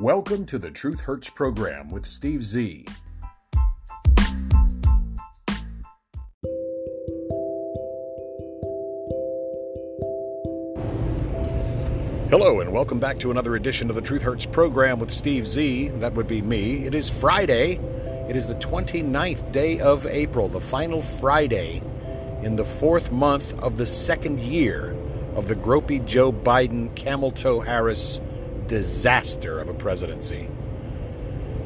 Welcome to the Truth Hurts program with Steve Z. Hello, and welcome back to another edition of the Truth Hurts program with Steve Z. That would be me. It is Friday. It is the 29th day of April, the final Friday in the fourth month of the second year of the gropey Joe Biden, camel toe Harris disaster of a presidency.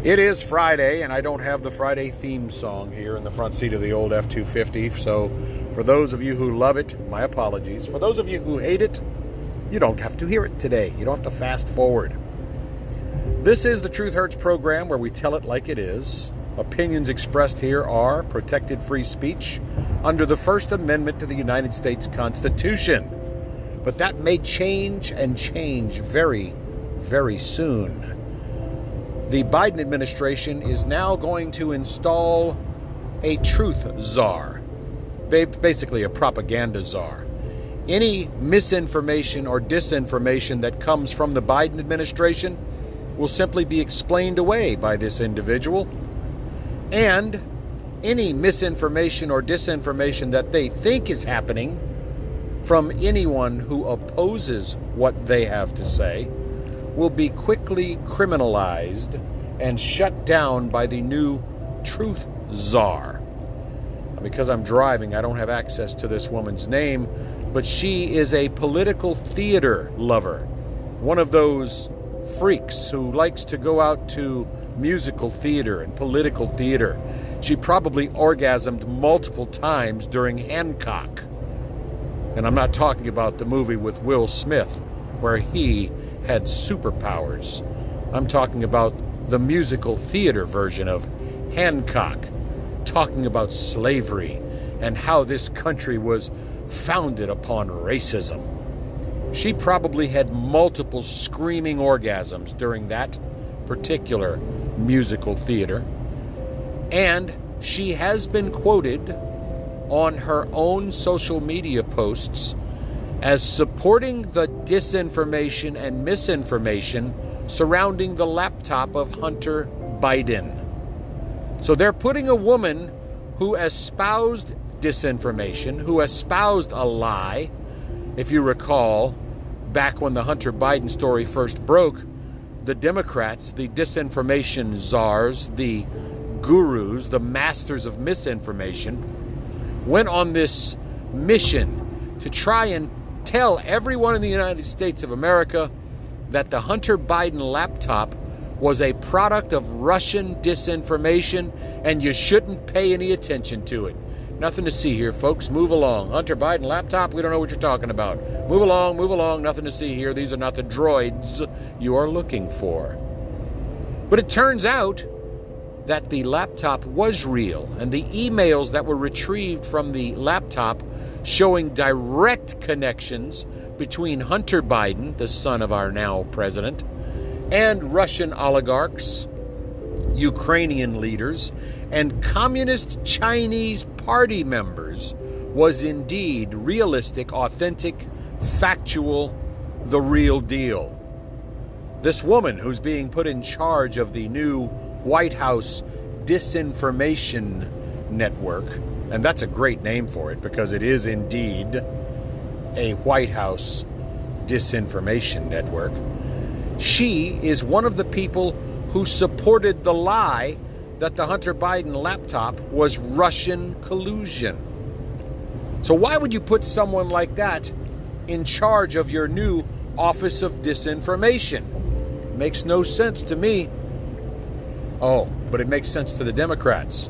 It is Friday, and I don't have the Friday theme song here in the front seat of the old F 250. So, for those of you who love it, my apologies. For those of you who hate it, you don't have to hear it today. You don't have to fast forward. This is the Truth Hurts program where we tell it like it is. Opinions expressed here are protected free speech under the First Amendment to the United States Constitution. But that may change and change very, very soon. The Biden administration is now going to install a truth czar, basically a propaganda czar. Any misinformation or disinformation that comes from the Biden administration will simply be explained away by this individual. And any misinformation or disinformation that they think is happening from anyone who opposes what they have to say will be quickly criminalized and shut down by the new truth czar. Because I'm driving, I don't have access to this woman's name, but she is a political theater lover. One of those freaks who likes to go out to musical theater and political theater. She probably orgasmed multiple times during Hancock. And I'm not talking about the movie with Will Smith, where he had superpowers. I'm talking about the musical theater version of Hancock, talking about slavery and how this country was founded upon racism. She probably had multiple screaming orgasms during that particular musical theater. And she has been quoted on her own social media posts as supporting the disinformation and misinformation surrounding the laptop of Hunter Biden. So they're putting a woman who espoused disinformation, who espoused a lie. If you recall, back when the Hunter Biden story first broke, the Democrats, the disinformation czars, the gurus, the masters of misinformation, went on this mission to try and tell everyone in the United States of America that the Hunter Biden laptop was a product of Russian disinformation and you shouldn't pay any attention to it. Nothing to see here, folks. Move along. Hunter Biden laptop, we don't know what you're talking about. Move along, move along. Nothing to see here. These are not the droids you are looking for. But it turns out that the laptop was real, and the emails that were retrieved from the laptop showing direct connections between Hunter Biden, the son of our now president, and Russian oligarchs, Ukrainian leaders, and communist Chinese party members was indeed realistic, authentic, factual, the real deal. This woman who's being put in charge of the new White House disinformation network and that's a great name for it because it is indeed a White House disinformation network. She is one of the people who supported the lie that the Hunter Biden laptop was Russian collusion. So, why would you put someone like that in charge of your new Office of Disinformation? Makes no sense to me. Oh, but it makes sense to the Democrats.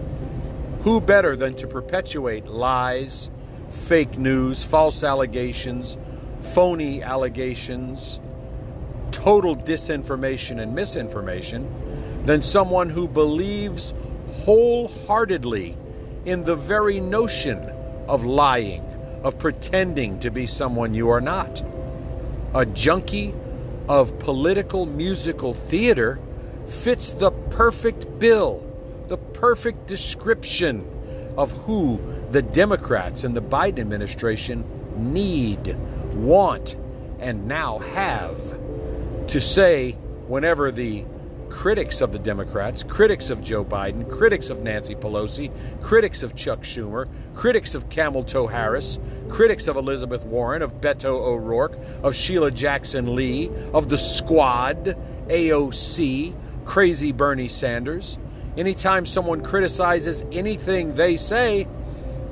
Who better than to perpetuate lies, fake news, false allegations, phony allegations, total disinformation and misinformation than someone who believes wholeheartedly in the very notion of lying, of pretending to be someone you are not. A junkie of political musical theater fits the perfect bill the perfect description of who the Democrats and the Biden administration need, want, and now have to say whenever the critics of the Democrats, critics of Joe Biden, critics of Nancy Pelosi, critics of Chuck Schumer, critics of Camel Toe Harris, critics of Elizabeth Warren, of Beto O'Rourke, of Sheila Jackson Lee, of the Squad, AOC, crazy Bernie Sanders. Anytime someone criticizes anything they say,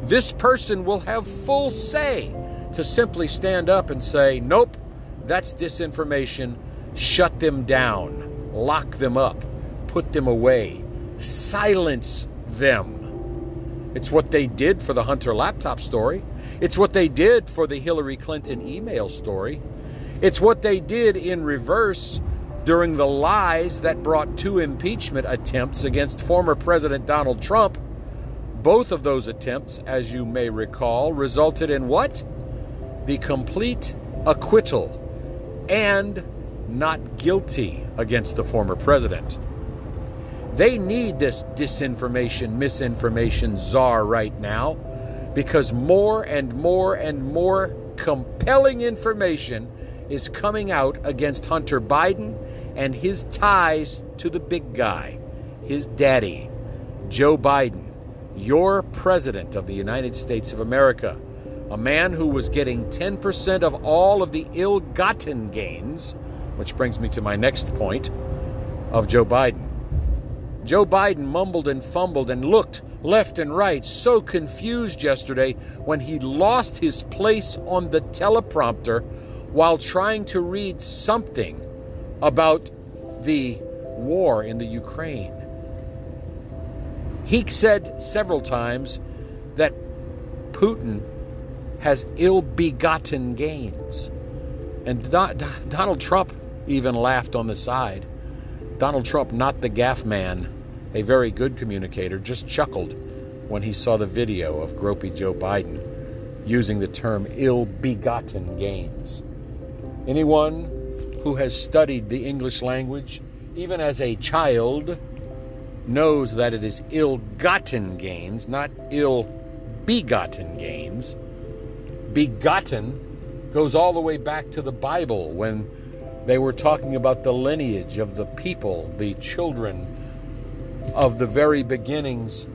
this person will have full say to simply stand up and say, nope, that's disinformation, shut them down lock them up, put them away, silence them. It's what they did for the Hunter laptop story. It's what they did for the Hillary Clinton email story. It's what they did in reverse during the lies that brought two impeachment attempts against former President Donald Trump. Both of those attempts, as you may recall, resulted in what? The complete acquittal and not guilty against the former president. They need this disinformation, misinformation czar right now because more and more and more compelling information is coming out against Hunter Biden and his ties to the big guy, his daddy, Joe Biden, your president of the United States of America, a man who was getting 10% of all of the ill gotten gains which brings me to my next point of Joe Biden. Joe Biden mumbled and fumbled and looked left and right, so confused yesterday when he lost his place on the teleprompter while trying to read something about the war in the Ukraine. He said several times that Putin has ill begotten gains. And Do- Do- Donald Trump even laughed on the side. Donald Trump, not the gaffe man, a very good communicator, just chuckled when he saw the video of gropey Joe Biden using the term ill begotten gains. Anyone who has studied the English language, even as a child, knows that it is ill gotten gains, not ill begotten gains. Begotten goes all the way back to the Bible when they were talking about the lineage of the people, the children of the very beginnings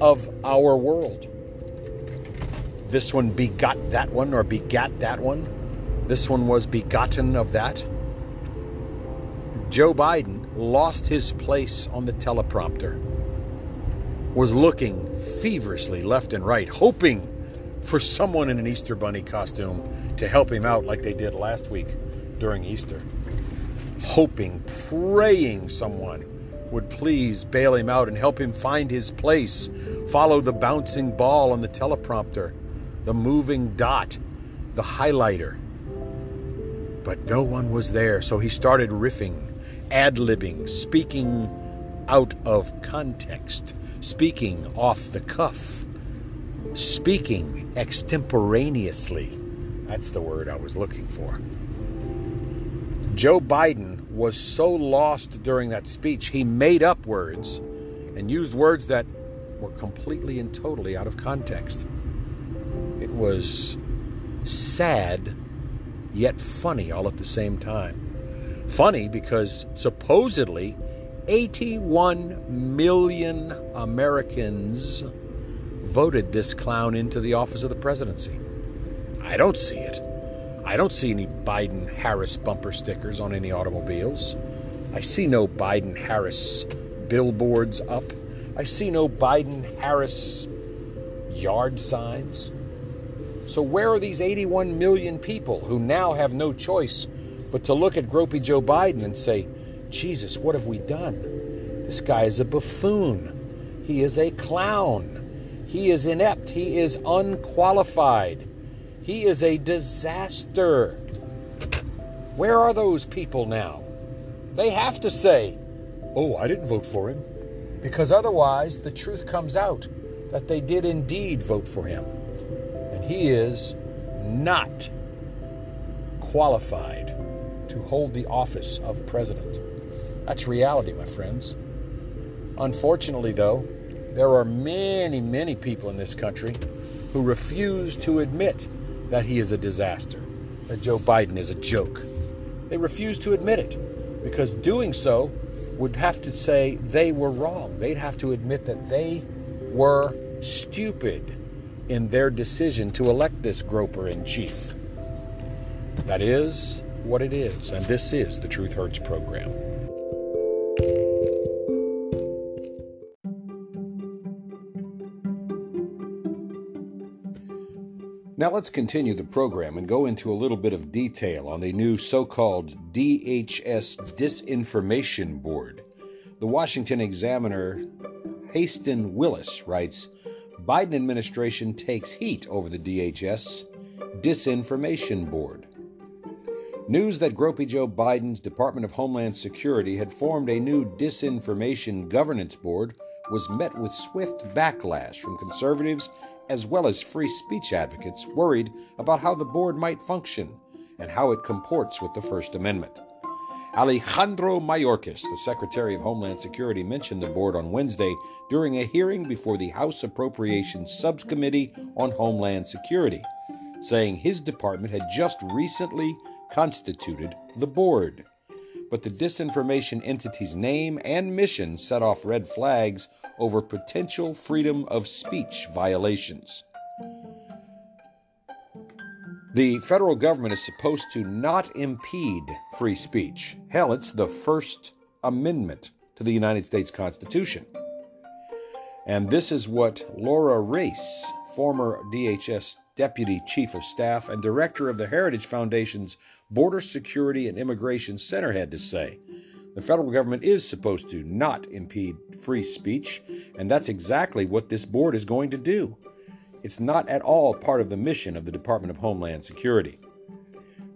of our world. This one begot that one or begat that one. This one was begotten of that. Joe Biden lost his place on the teleprompter, was looking feverishly left and right, hoping for someone in an Easter Bunny costume to help him out like they did last week during Easter, hoping, praying someone would please bail him out and help him find his place, follow the bouncing ball on the teleprompter, the moving dot, the highlighter. But no one was there, so he started riffing, ad libbing, speaking out of context, speaking off the cuff, speaking extemporaneously. That's the word I was looking for. Joe Biden was so lost during that speech, he made up words and used words that were completely and totally out of context. It was sad, yet funny all at the same time. Funny because supposedly 81 million Americans voted this clown into the office of the presidency. I don't see it. I don't see any Biden Harris bumper stickers on any automobiles. I see no Biden Harris billboards up. I see no Biden Harris yard signs. So, where are these 81 million people who now have no choice but to look at gropey Joe Biden and say, Jesus, what have we done? This guy is a buffoon. He is a clown. He is inept. He is unqualified. He is a disaster. Where are those people now? They have to say, Oh, I didn't vote for him. Because otherwise, the truth comes out that they did indeed vote for him. And he is not qualified to hold the office of president. That's reality, my friends. Unfortunately, though, there are many, many people in this country who refuse to admit that he is a disaster, that Joe Biden is a joke. They refuse to admit it. because doing so would have to say they were wrong. They'd have to admit that they were stupid in their decision to elect this groper in chief. That is what it is, and this is the Truth Hurts program. Now let's continue the program and go into a little bit of detail on the new so called DHS Disinformation Board. The Washington Examiner Haisten Willis writes Biden administration takes heat over the DHS Disinformation Board. News that Gropey Joe Biden's Department of Homeland Security had formed a new disinformation governance board was met with swift backlash from conservatives as well as free speech advocates worried about how the board might function and how it comports with the First Amendment. Alejandro Mayorkas, the Secretary of Homeland Security, mentioned the board on Wednesday during a hearing before the House Appropriations Subcommittee on Homeland Security, saying his department had just recently constituted the board. But the disinformation entity's name and mission set off red flags over potential freedom of speech violations. The federal government is supposed to not impede free speech. Hell, it's the First Amendment to the United States Constitution. And this is what Lora Ries, former DHS Deputy Chief of Staff and Director of the Heritage Foundation's Border Security and Immigration Center, had to say. The federal government is supposed to not impede free speech, and that's exactly what this board is going to do. It's not at all part of the mission of the Department of Homeland Security.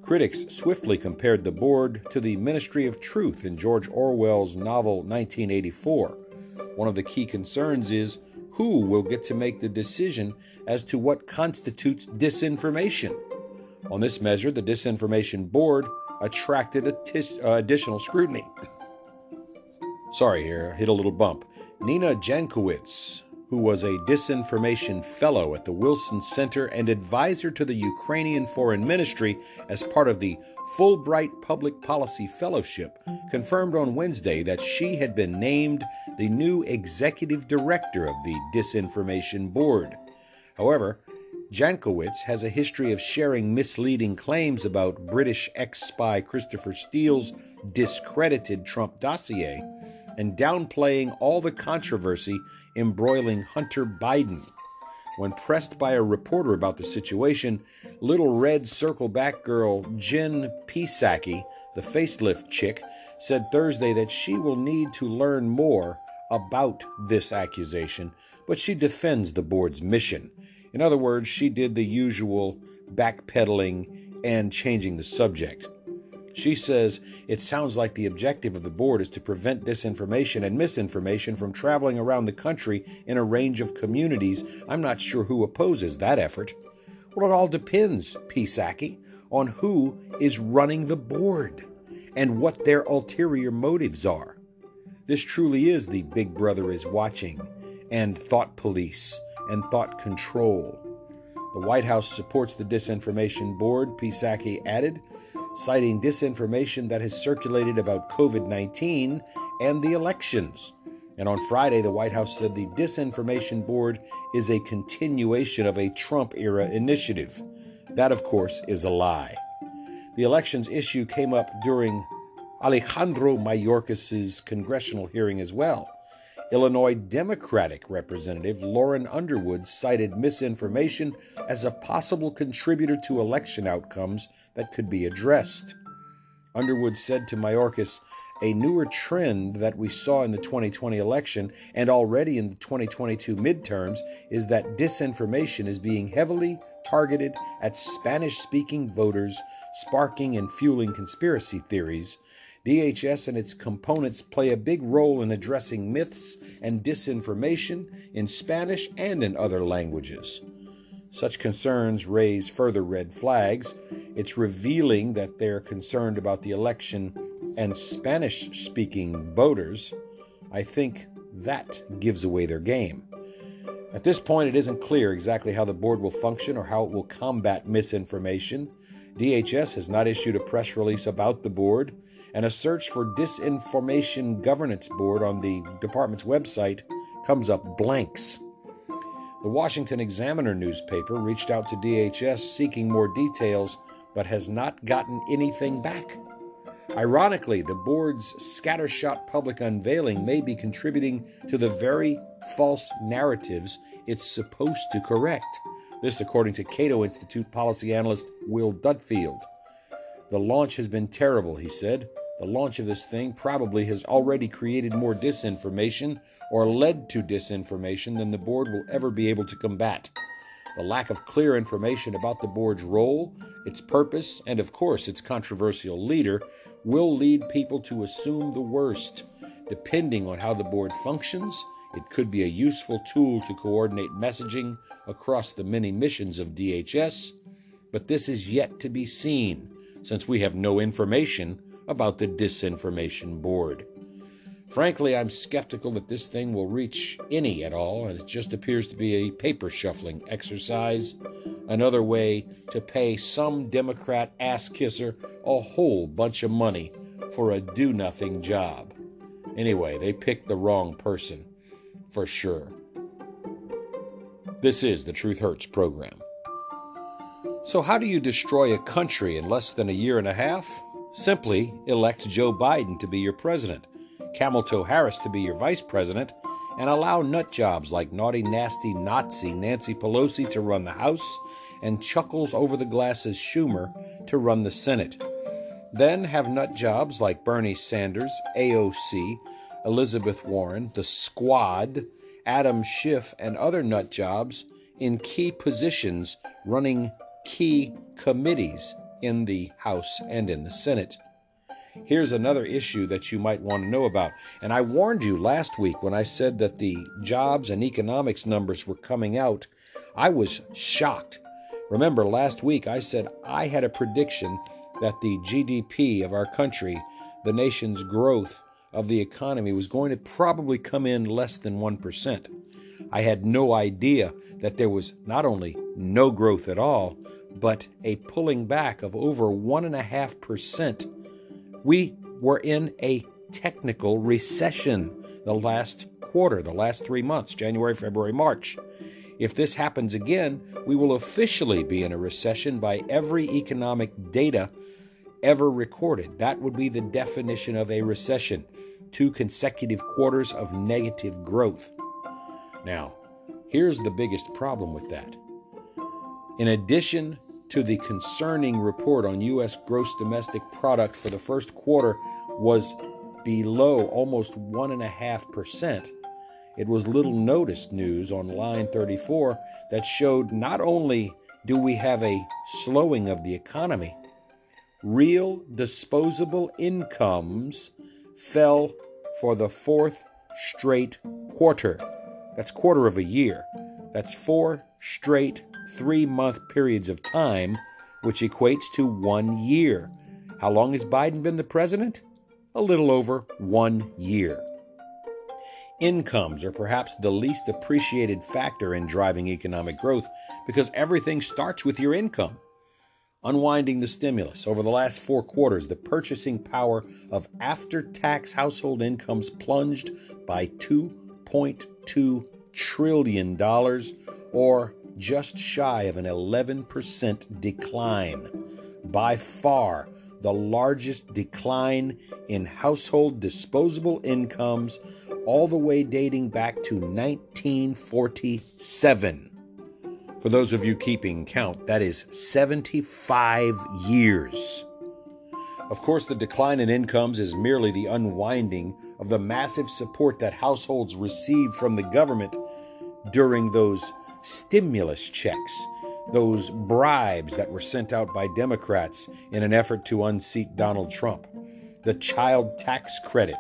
Critics swiftly compared the board to the Ministry of Truth in George Orwell's novel 1984. One of the key concerns is who will get to make the decision as to what constitutes disinformation. On this measure, the Disinformation Board attracted uh, additional scrutiny. Sorry here, hit a little bump. Nina Jankowicz, who was a disinformation fellow at the Wilson Center and advisor to the Ukrainian Foreign Ministry as part of the Fulbright Public Policy Fellowship, confirmed on Wednesday that she had been named the new executive director of the Disinformation Board. However, Jankowicz has a history of sharing misleading claims about British ex spy Christopher Steele's discredited Trump dossier and downplaying all the controversy embroiling Hunter Biden. When pressed by a reporter about the situation, little red circleback girl Jen Psaki, the facelift chick, said Thursday that she will need to learn more about this accusation, but she defends the board's mission. In other words, she did the usual backpedaling and changing the subject. She says it sounds like the objective of the board is to prevent disinformation and misinformation from traveling around the country in a range of communities. I'm not sure who opposes that effort. Well, it all depends, Psaki, on who is running the board and what their ulterior motives are. This truly is the Big Brother is watching and thought police and thought control. The White House supports the Disinformation Board, Psaki added, citing disinformation that has circulated about COVID 19 and the elections. And on Friday, the White House said the Disinformation Board is a continuation of a Trump era initiative. That, of course, is a lie. The elections issue came up during Alejandro Mayorkas's congressional hearing as well. Illinois Democratic Representative Lauren Underwood cited misinformation as a possible contributor to election outcomes that could be addressed. Underwood said to Mayorkas, a newer trend that we saw in the 2020 election and already in the 2022 midterms is that disinformation is being heavily targeted at Spanish speaking voters, sparking and fueling conspiracy theories DHS and its components play a big role in addressing myths and disinformation in Spanish and in other languages. Such concerns raise further red flags. It's revealing that they're concerned about the election and Spanish speaking voters. I think that gives away their game. At this point, it isn't clear exactly how the board will function or how it will combat misinformation. DHS has not issued a press release about the board and a search for Disinformation Governance Board on the department's website comes up blanks. The Washington Examiner newspaper reached out to DHS seeking more details, but has not gotten anything back. Ironically, the board's scattershot public unveiling may be contributing to the very false narratives it's supposed to correct. This, according to Cato Institute policy analyst Will Duffield. The launch has been terrible, he said. The launch of this thing probably has already created more disinformation or led to disinformation than the board will ever be able to combat. The lack of clear information about the board's role, its purpose, and of course its controversial leader will lead people to assume the worst. Depending on how the board functions, it could be a useful tool to coordinate messaging across the many missions of DHS, but this is yet to be seen since we have no information about the Disinformation Board. Frankly, I'm skeptical that this thing will reach any at all, and it just appears to be a paper shuffling exercise, another way to pay some Democrat ass kisser a whole bunch of money for a do nothing job. Anyway, they picked the wrong person, for sure. This is the Truth Hurts program. So, how do you destroy a country in less than a year and a half? Simply elect Joe Biden to be your president. Camel Toe Harris to be your vice president, and allow nut jobs like naughty, nasty Nazi Nancy Pelosi to run the House and Chuckles over the glasses Schumer to run the Senate. Then have nut jobs like Bernie Sanders, AOC, Elizabeth Warren, the Squad, Adam Schiff, and other nut jobs in key positions running key committees in the House and in the Senate. Here's another issue that you might want to know about. And I warned you last week when I said that the jobs and economics numbers were coming out. I was shocked. Remember, last week I said I had a prediction that the GDP of our country, the nation's growth of the economy, was going to probably come in less than 1%. I had no idea that there was not only no growth at all, but a pulling back of over 1.5% we were in a technical recession the last quarter, the last three months January, February, March. If this happens again, we will officially be in a recession by every economic data ever recorded. That would be the definition of a recession two consecutive quarters of negative growth. Now, here's the biggest problem with that. In addition to the concerning report on U.S. gross domestic product for the first quarter was below almost 1.5%. It was little noticed news on line 34 that showed not only do we have a slowing of the economy, real disposable incomes fell for the fourth straight quarter. That's quarter of a year. That's four straight three month periods of time, which equates to one year. How long has Biden been the president? A little over one year. Incomes are perhaps the least appreciated factor in driving economic growth because everything starts with your income. Unwinding the stimulus, over the last four quarters, the purchasing power of after tax household incomes plunged by $2.2 trillion, or just shy of an 11% decline. By far, the largest decline in household disposable incomes, all the way dating back to 1947. For those of you keeping count, that is 75 years. Of course, the decline in incomes is merely the unwinding of the massive support that households received from the government during those stimulus checks, those bribes that were sent out by Democrats in an effort to unseat Donald Trump, the child tax credit,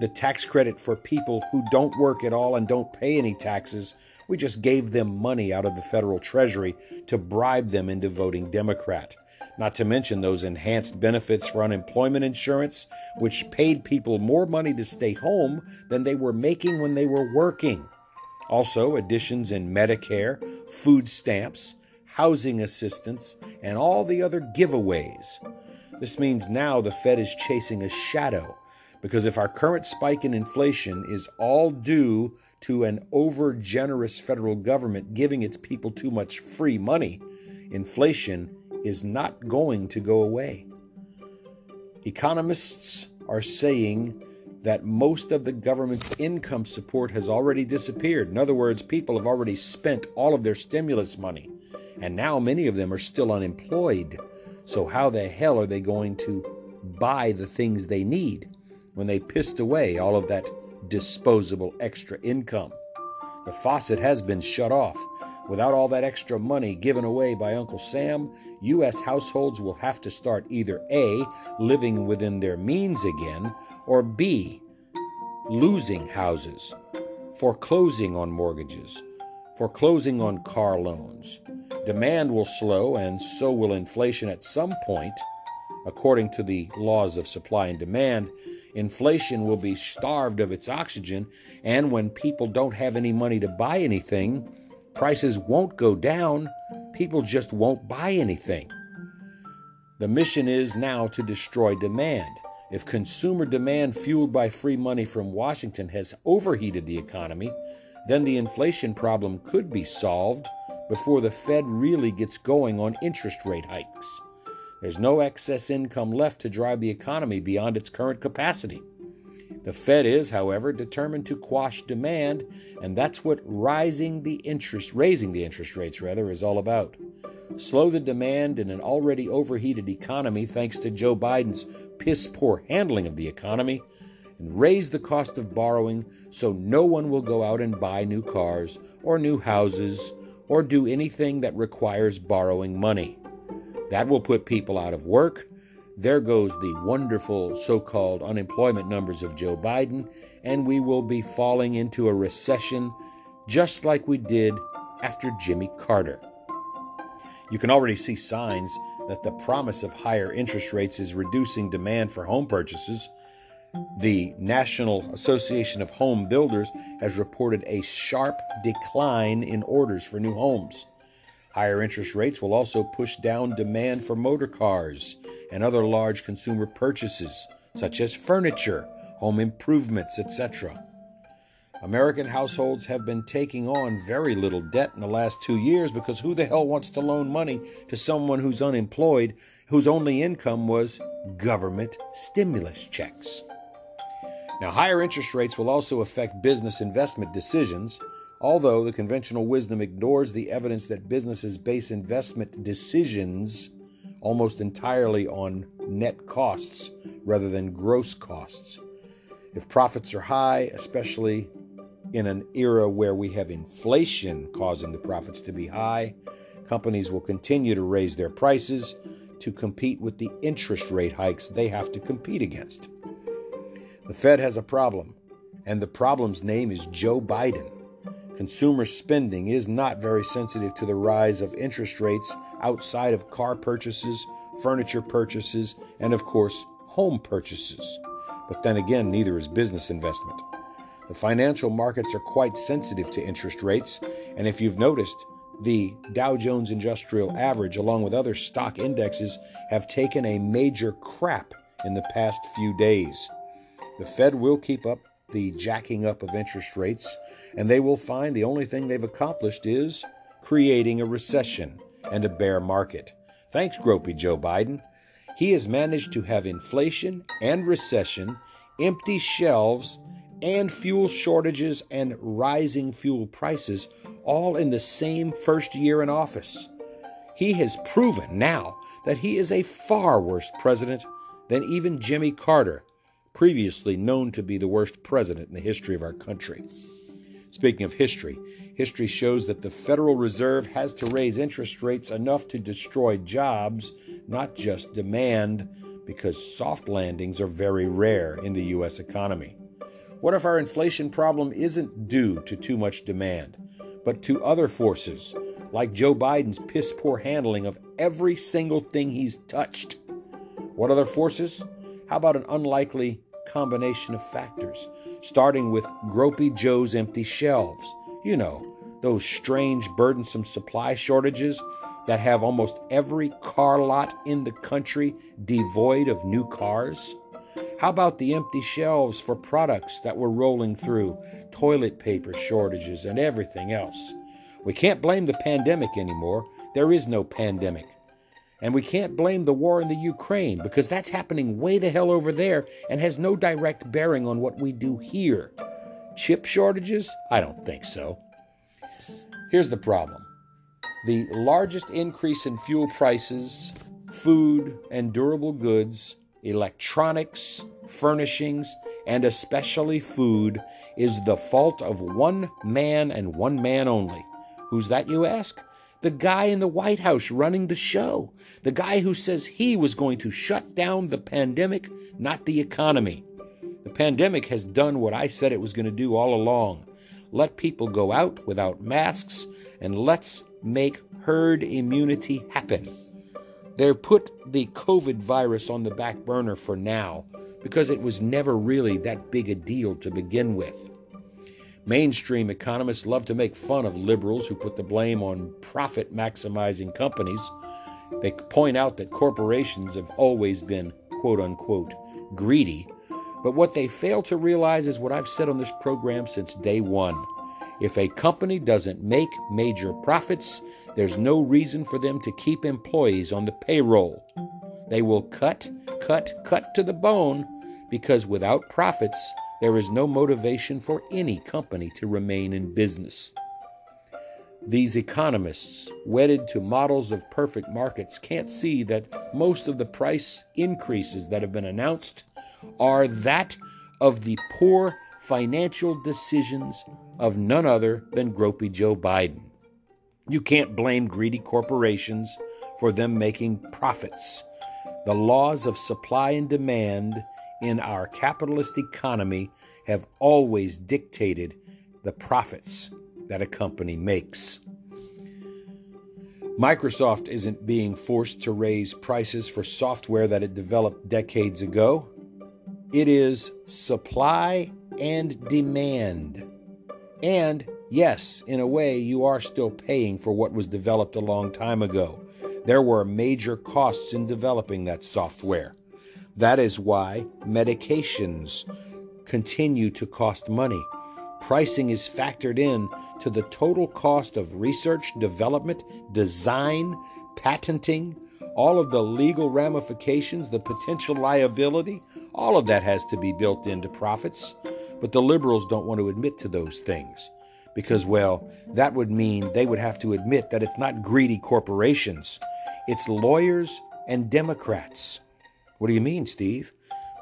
the tax credit for people who don't work at all and don't pay any taxes. We just gave them money out of the federal treasury to bribe them into voting Democrat. Not to mention those enhanced benefits for unemployment insurance, which paid people more money to stay home than they were making when they were working. Also, additions in Medicare, food stamps, housing assistance, and all the other giveaways. This means now the Fed is chasing a shadow, because if our current spike in inflation is all due to an over generous federal government giving its people too much free money, inflation is not going to go away. Economists are saying that most of the government's income support has already disappeared. In other words, people have already spent all of their stimulus money, and now many of them are still unemployed. So, how the hell are they going to buy the things they need when they pissed away all of that disposable extra income? The faucet has been shut off. Without all that extra money given away by Uncle Sam, U.S. households will have to start either A, living within their means again, or B, losing houses, foreclosing on mortgages, foreclosing on car loans. Demand will slow, and so will inflation at some point. According to the laws of supply and demand, inflation will be starved of its oxygen, and when people don't have any money to buy anything, prices won't go down. People just won't buy anything. The mission is now to destroy demand. If consumer demand fueled by free money from Washington has overheated the economy, then the inflation problem could be solved before the Fed really gets going on interest rate hikes. There's no excess income left to drive the economy beyond its current capacity. The Fed is, however, determined to quash demand, and that's what rising the interest raising the interest rates rather is all about. Slow the demand in an already overheated economy thanks to Joe Biden's piss poor handling of the economy, and raise the cost of borrowing so no one will go out and buy new cars or new houses or do anything that requires borrowing money. That will put people out of work. There goes the wonderful so called unemployment numbers of Joe Biden, and we will be falling into a recession just like we did after Jimmy Carter. You can already see signs that the promise of higher interest rates is reducing demand for home purchases. The National Association of Home Builders has reported a sharp decline in orders for new homes. Higher interest rates will also push down demand for motor cars and other large consumer purchases, such as furniture, home improvements, etc. American households have been taking on very little debt in the last two years because who the hell wants to loan money to someone who's unemployed, whose only income was government stimulus checks? Now, higher interest rates will also affect business investment decisions, although the conventional wisdom ignores the evidence that businesses base investment decisions almost entirely on net costs rather than gross costs. If profits are high, especially in an era where we have inflation causing the profits to be high, companies will continue to raise their prices to compete with the interest rate hikes they have to compete against. The Fed has a problem, and the problem's name is Joe Biden. Consumer spending is not very sensitive to the rise of interest rates outside of car purchases, furniture purchases, and of course, home purchases. But then again, neither is business investment. The financial markets are quite sensitive to interest rates, and if you've noticed, the Dow Jones Industrial Average, along with other stock indexes, have taken a major crap in the past few days. The Fed will keep up the jacking up of interest rates, and they will find the only thing they've accomplished is creating a recession and a bear market. Thanks, gropey Joe Biden. He has managed to have inflation and recession, empty shelves, and fuel shortages and rising fuel prices all in the same first year in office. He has proven now that he is a far worse president than even Jimmy Carter, previously known to be the worst president in the history of our country. Speaking of history, history shows that the Federal Reserve has to raise interest rates enough to destroy jobs, not just demand, because soft landings are very rare in the U.S. economy. What if our inflation problem isn't due to too much demand, but to other forces, like Joe Biden's piss poor handling of every single thing he's touched? What other forces? How about an unlikely combination of factors, starting with Gropey Joe's empty shelves? You know, those strange, burdensome supply shortages that have almost every car lot in the country devoid of new cars? How about the empty shelves for products that were rolling through, toilet paper shortages, and everything else? We can't blame the pandemic anymore. There is no pandemic. And we can't blame the war in the Ukraine because that's happening way the hell over there and has no direct bearing on what we do here. Chip shortages? I don't think so. Here's the problem the largest increase in fuel prices, food and durable goods, electronics, furnishings, and especially food is the fault of one man and one man only. Who's that, you ask? The guy in the White House running the show. The guy who says he was going to shut down the pandemic, not the economy. The pandemic has done what I said it was going to do all along let people go out without masks, and let's make herd immunity happen. They've put the COVID virus on the back burner for now because it was never really that big a deal to begin with. Mainstream economists love to make fun of liberals who put the blame on profit maximizing companies. They point out that corporations have always been, quote unquote, greedy. But what they fail to realize is what I've said on this program since day one. If a company doesn't make major profits, there's no reason for them to keep employees on the payroll. They will cut, cut, cut to the bone because without profits, there is no motivation for any company to remain in business. These economists, wedded to models of perfect markets, can't see that most of the price increases that have been announced are that of the poor financial decisions of none other than gropey Joe Biden. You can't blame greedy corporations for them making profits. The laws of supply and demand in our capitalist economy have always dictated the profits that a company makes. Microsoft isn't being forced to raise prices for software that it developed decades ago. It is supply and demand. And yes, in a way, you are still paying for what was developed a long time ago. There were major costs in developing that software. That is why medications continue to cost money. Pricing is factored in to the total cost of research, development, design, patenting, all of the legal ramifications, the potential liability, all of that has to be built into profits. But the liberals don't want to admit to those things because, well, that would mean they would have to admit that it's not greedy corporations, it's lawyers and Democrats. What do you mean, Steve?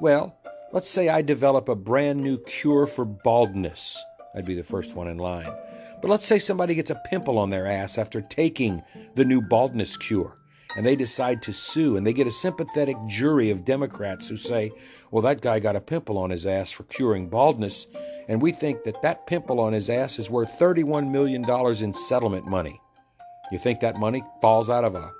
Well, let's say I develop a brand new cure for baldness. I'd be the first one in line. But let's say somebody gets a pimple on their ass after taking the new baldness cure and they decide to sue and they get a sympathetic jury of Democrats who say, well, that guy got a pimple on his ass for curing baldness, and we think that that pimple on his ass is worth $31 million in settlement money. You think that money falls out of a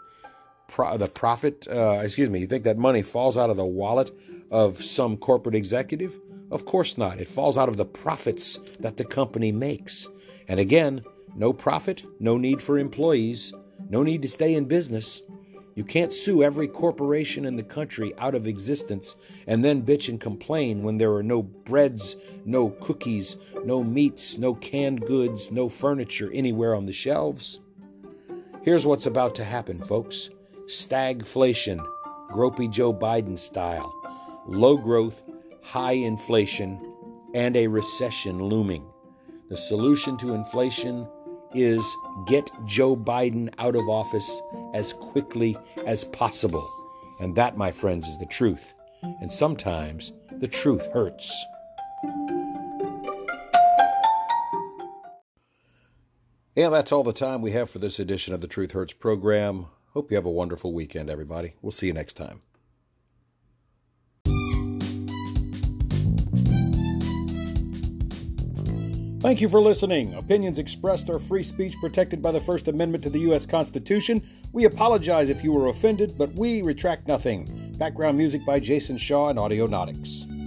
pro, the profit, uh, excuse me, you think that money falls out of the wallet of some corporate executive? Of course not. It falls out of the profits that the company makes. And again, no profit, no need for employees, no need to stay in business. You can't sue every corporation in the country out of existence and then bitch and complain when there are no breads, no cookies, no meats, no canned goods, no furniture anywhere on the shelves. Here's what's about to happen, folks stagflation, gropey Joe Biden style, low growth, high inflation, and a recession looming. The solution to inflation is get Joe Biden out of office as quickly as possible. And that, my friends, is the truth. And sometimes the truth hurts. And that's all the time we have for this edition of the Truth Hurts program. Hope you have a wonderful weekend, everybody. We'll see you next time. Thank you for listening. Opinions expressed are free speech protected by the First Amendment to the U.S. Constitution. We apologize if you were offended, but we retract nothing. Background music by Jason Shaw and Audionautix.